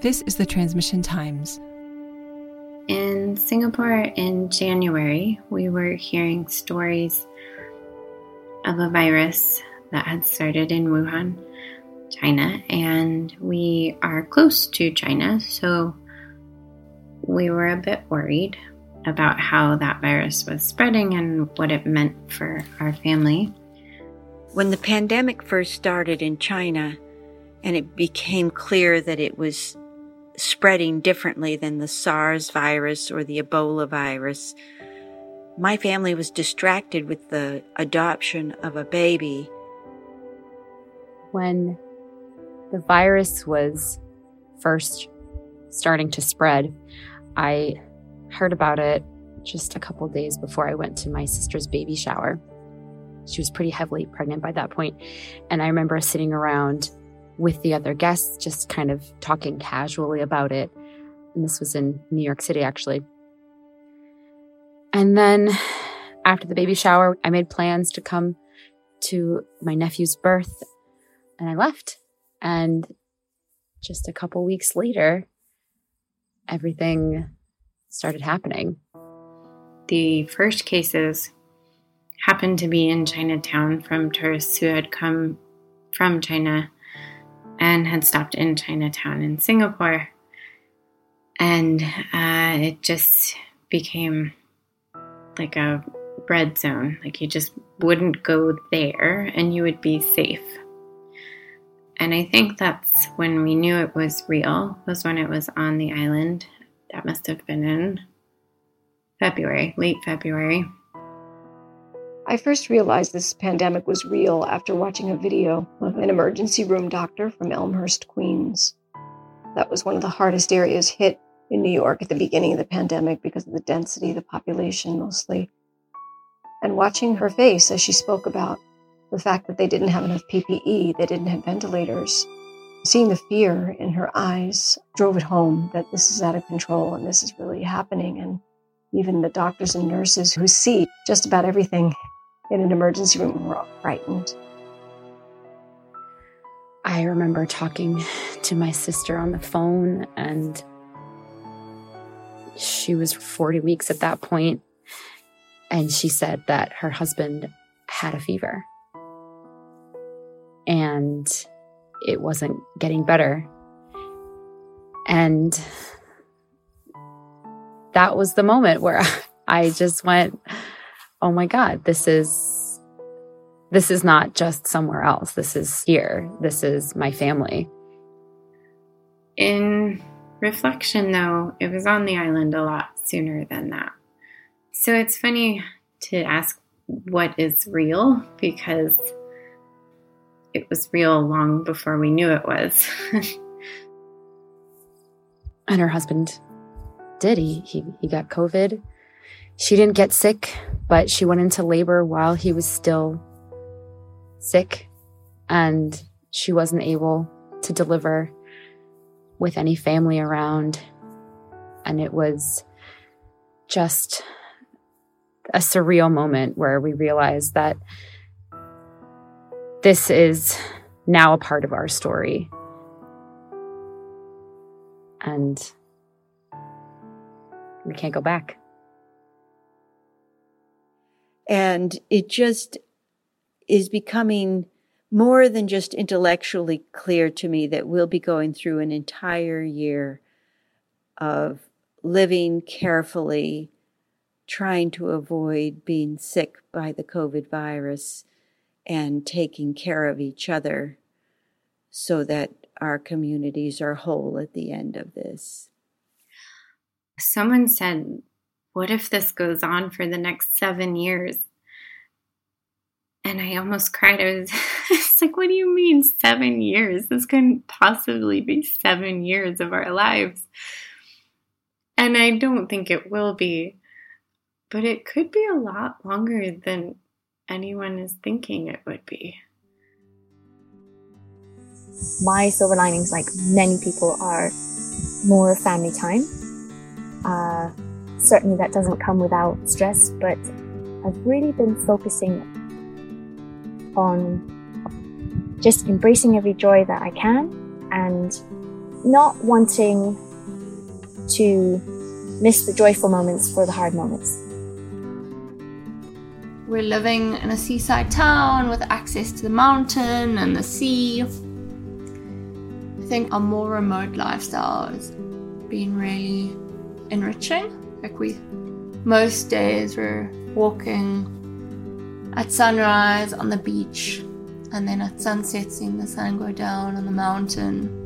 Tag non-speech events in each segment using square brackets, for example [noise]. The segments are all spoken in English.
This is the Transmission Times. In Singapore in January, we were hearing stories of a virus that had started in Wuhan, China, and we are close to China, so we were a bit worried about how that virus was spreading and what it meant for our family. When the pandemic first started in China and it became clear that it was spreading differently than the SARS virus or the Ebola virus, my family was distracted with the adoption of a baby. When the virus was first starting to spread, I heard about it just a couple days before I went to my sister's baby shower. She was pretty heavily pregnant by that point, and I remember sitting around with the other guests, just kind of talking casually about it. And this was in New York City, actually. And then after the baby shower, I made plans to come to my nephew's birth and I left. And just a couple weeks later, everything started happening. The first cases happened to be in Chinatown from tourists who had come from China and had stopped in Chinatown in Singapore. And uh, it just became like a red zone. Like you just wouldn't go there and you would be safe. And I think that's when we knew it was real, was when it was on the island. That must have been in February, late February. I first realized this pandemic was real after watching a video of an emergency room doctor from Elmhurst, Queens. That was one of the hardest areas hit in New York at the beginning of the pandemic because of the density of the population mostly. And watching her face as she spoke about the fact that they didn't have enough PPE, they didn't have ventilators, seeing the fear in her eyes drove it home that this is out of control and this is really happening. And even the doctors and nurses who see just about everything in an emergency room we were all frightened. I remember talking to my sister on the phone, and she was 40 weeks at that point, and she said that her husband had a fever and it wasn't getting better. And that was the moment where [laughs] I just went, oh my God, this is, this is not just somewhere else. This is here. This is my family. In reflection, though, it was on the island a lot sooner than that. So it's funny to ask what is real because it was real long before we knew it was. [laughs] and her husband did. He, he, he got COVID she didn't get sick, but she went into labor while he was still sick and she wasn't able to deliver with any family around. And it was just a surreal moment where we realized that this is now a part of our story. And we can't go back. And it just is becoming more than just intellectually clear to me that we'll be going through an entire year of living carefully, trying to avoid being sick by the COVID virus, and taking care of each other so that our communities are whole at the end of this. Someone said what if this goes on for the next seven years? And I almost cried. I was [laughs] it's like, what do you mean seven years? This couldn't possibly be seven years of our lives. And I don't think it will be, but it could be a lot longer than anyone is thinking it would be. My silver linings, like many people, are more family time. Uh, certainly that doesn't come without stress, but I've really been focusing on just embracing every joy that I can and not wanting to miss the joyful moments for the hard moments. We're living in a seaside town with access to the mountain and the sea. I think a more remote lifestyle has been really enriching. Like we, most days we're walking at sunrise on the beach and then at sunset seeing the sun go down on the mountain.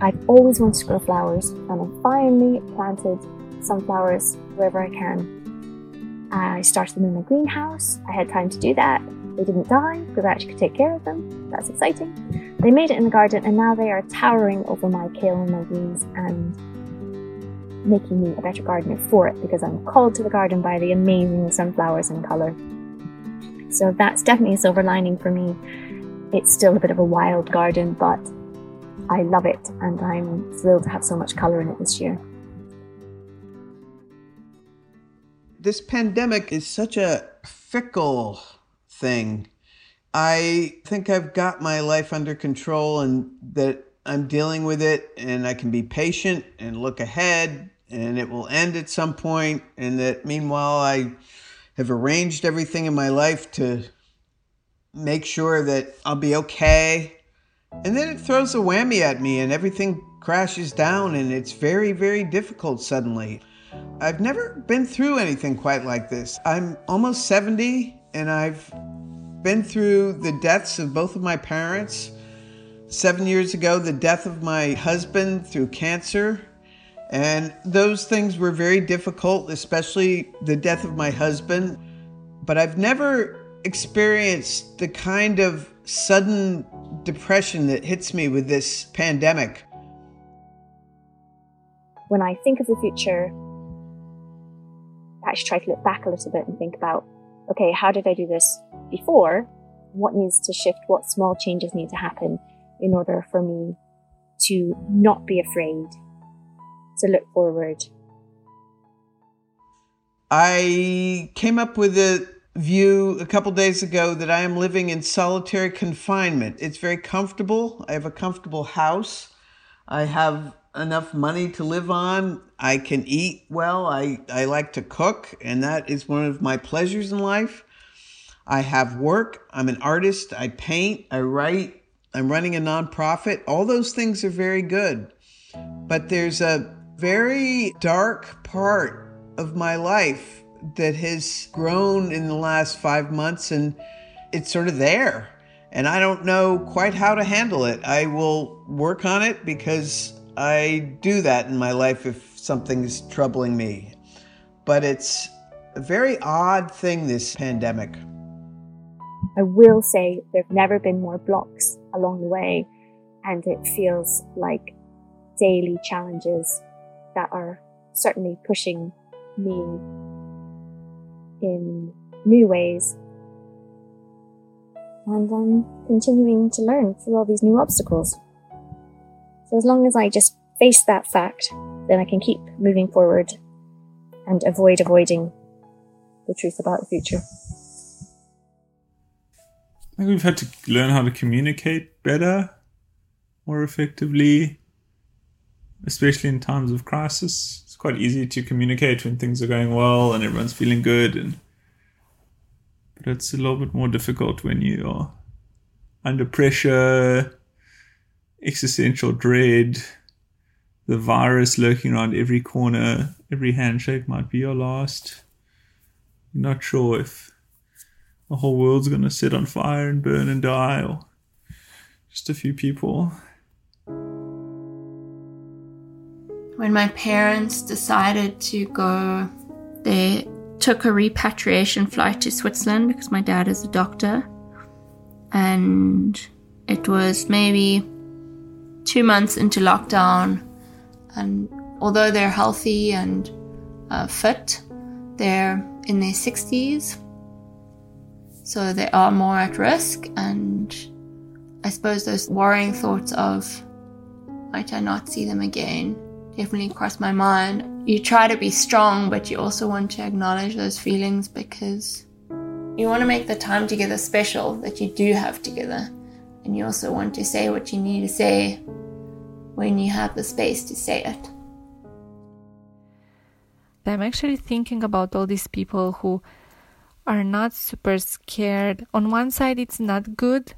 I've always wanted to grow flowers and I finally planted some flowers wherever I can. I started them in my greenhouse. I had time to do that. They didn't die because I actually could take care of them. That's exciting. They made it in the garden and now they are towering over my kale and my beans and making me a better gardener for it because I'm called to the garden by the amazing sunflowers in colour. So that's definitely a silver lining for me. It's still a bit of a wild garden, but I love it and I'm thrilled to have so much colour in it this year. This pandemic is such a fickle thing. I think I've got my life under control and that I'm dealing with it and I can be patient and look ahead and it will end at some point and that meanwhile I have arranged everything in my life to make sure that I'll be okay. And then it throws a whammy at me and everything crashes down and it's very, very difficult suddenly. I've never been through anything quite like this. I'm almost 70 and I've been through the deaths of both of my parents. Seven years ago, the death of my husband through cancer. And those things were very difficult, especially the death of my husband. But I've never experienced the kind of sudden depression that hits me with this pandemic. When I think of the future, I actually try to look back a little bit and think about okay, how did I do this before? What needs to shift? What small changes need to happen in order for me to not be afraid to look forward? I came up with a view a couple days ago that I am living in solitary confinement. It's very comfortable. I have a comfortable house. I have enough money to live on. I can eat well. I, I like to cook, and that is one of my pleasures in life. I have work. I'm an artist. I paint. I write. I'm running a nonprofit. All those things are very good. But there's a very dark part of my life that has grown in the last five months, and it's sort of there. And I don't know quite how to handle it. I will work on it because I do that in my life if something is troubling me. But it's a very odd thing, this pandemic. I will say there have never been more blocks along the way, and it feels like daily challenges that are certainly pushing me in new ways. And I'm continuing to learn through all these new obstacles. As long as I just face that fact, then I can keep moving forward and avoid avoiding the truth about the future. I think we've had to learn how to communicate better, more effectively, especially in times of crisis. It's quite easy to communicate when things are going well and everyone's feeling good, and but it's a little bit more difficult when you are under pressure, existential dread, the virus lurking around every corner. Every handshake might be your last. Not sure if the whole world's going to set on fire and burn and die, or just a few people. When my parents decided to go, they took a repatriation flight to Switzerland because my dad is a doctor. And it was maybe two months into lockdown. And although they're healthy and uh, fit, they're in their 60s. So they are more at risk. And I suppose those worrying thoughts of, might I not see them again? definitely crossed my mind. You try to be strong, but you also want to acknowledge those feelings because you want to make the time together special that you do have together. And you also want to say what you need to say when you have the space to say it. I'm actually thinking about all these people who are not super scared. On one side, it's not good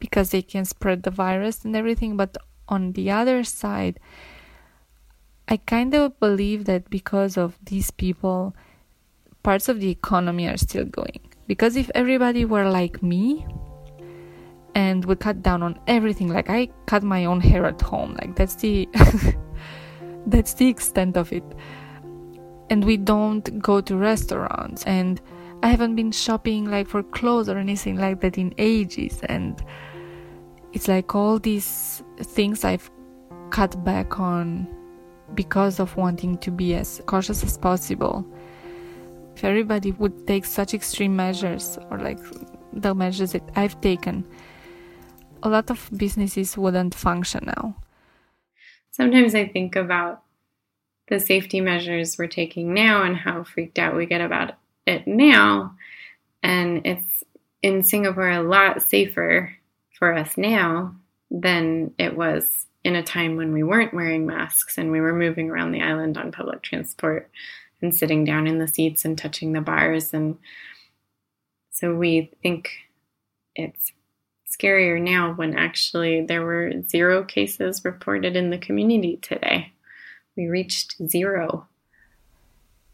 because they can spread the virus and everything, but on the other side, I kind of believe that because of these people, parts of the economy are still going. Because if everybody were like me and we cut down on everything, like I cut my own hair at home, like that's the [laughs] that's the extent of it. And we don't go to restaurants and I haven't been shopping like for clothes or anything like that in ages and it's like all these things I've cut back on because of wanting to be as cautious as possible. If everybody would take such extreme measures or like the measures that I've taken, a lot of businesses wouldn't function now. Sometimes I think about the safety measures we're taking now and how freaked out we get about it now. And it's in Singapore a lot safer for us now than it was in a time when we weren't wearing masks and we were moving around the island on public transport and sitting down in the seats and touching the bars. And so we think it's scarier now when actually there were zero cases reported in the community today. We reached zero.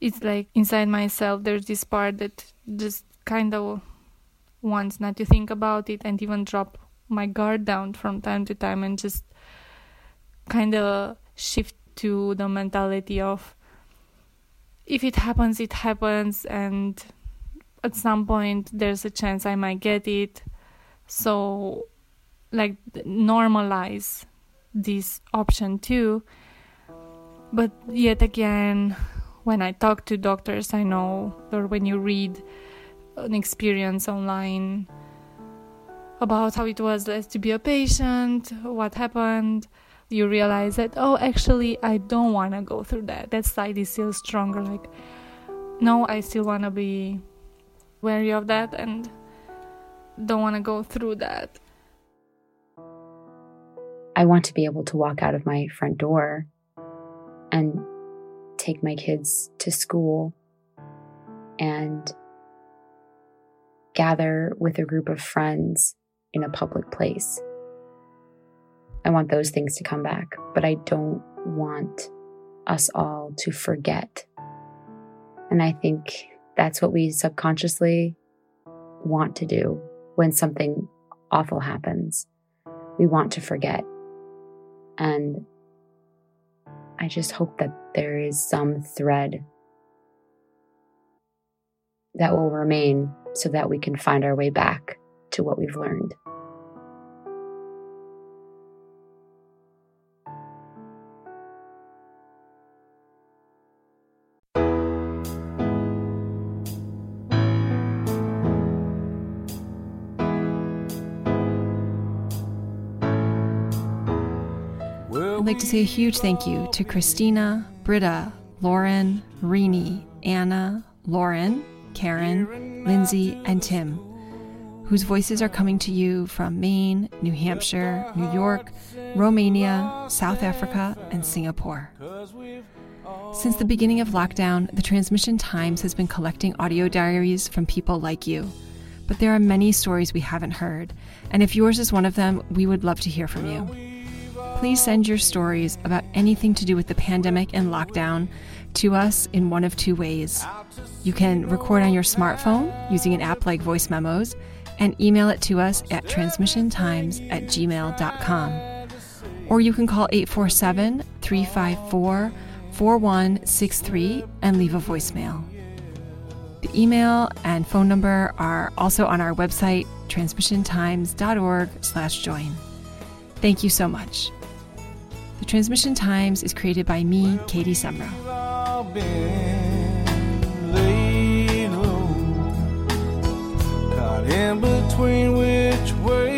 It's like inside myself, there's this part that just kind of wants not to think about it and even drop my guard down from time to time and just kind of shift to the mentality of if it happens, it happens, and at some point there's a chance I might get it. So, like, normalize this option too. But yet again, when I talk to doctors, I know, or when you read an experience online about how it was to be a patient, what happened, you realize that oh actually i don't want to go through that that side is still stronger like no i still want to be wary of that and don't want to go through that. I want to be able to walk out of my front door and take my kids to school and gather with a group of friends in a public place. I want those things to come back, but I don't want us all to forget. And I think that's what we subconsciously want to do when something awful happens. We want to forget. And I just hope that there is some thread that will remain so that we can find our way back to what we've learned. I'd like to say a huge thank you to Christina, Britta, Lauren, Rini, Anna, Lauren, Karen, Lindsay, and Tim, whose voices are coming to you from Maine, New Hampshire, New York, Romania, South Africa, and Singapore. Since the beginning of lockdown, the Transmission Times has been collecting audio diaries from people like you. But there are many stories we haven't heard, and if yours is one of them, we would love to hear from you please send your stories about anything to do with the pandemic and lockdown to us in one of two ways. You can record on your smartphone using an app like Voice Memos and email it to us at transmissiontimes at gmail.com. Or you can call 847 354 4163 and leave a voicemail. The email and phone number are also on our website, transmissiontimes.org slash join. Thank you so much. The Transmission Times is created by me, Katie Sumro. in between which way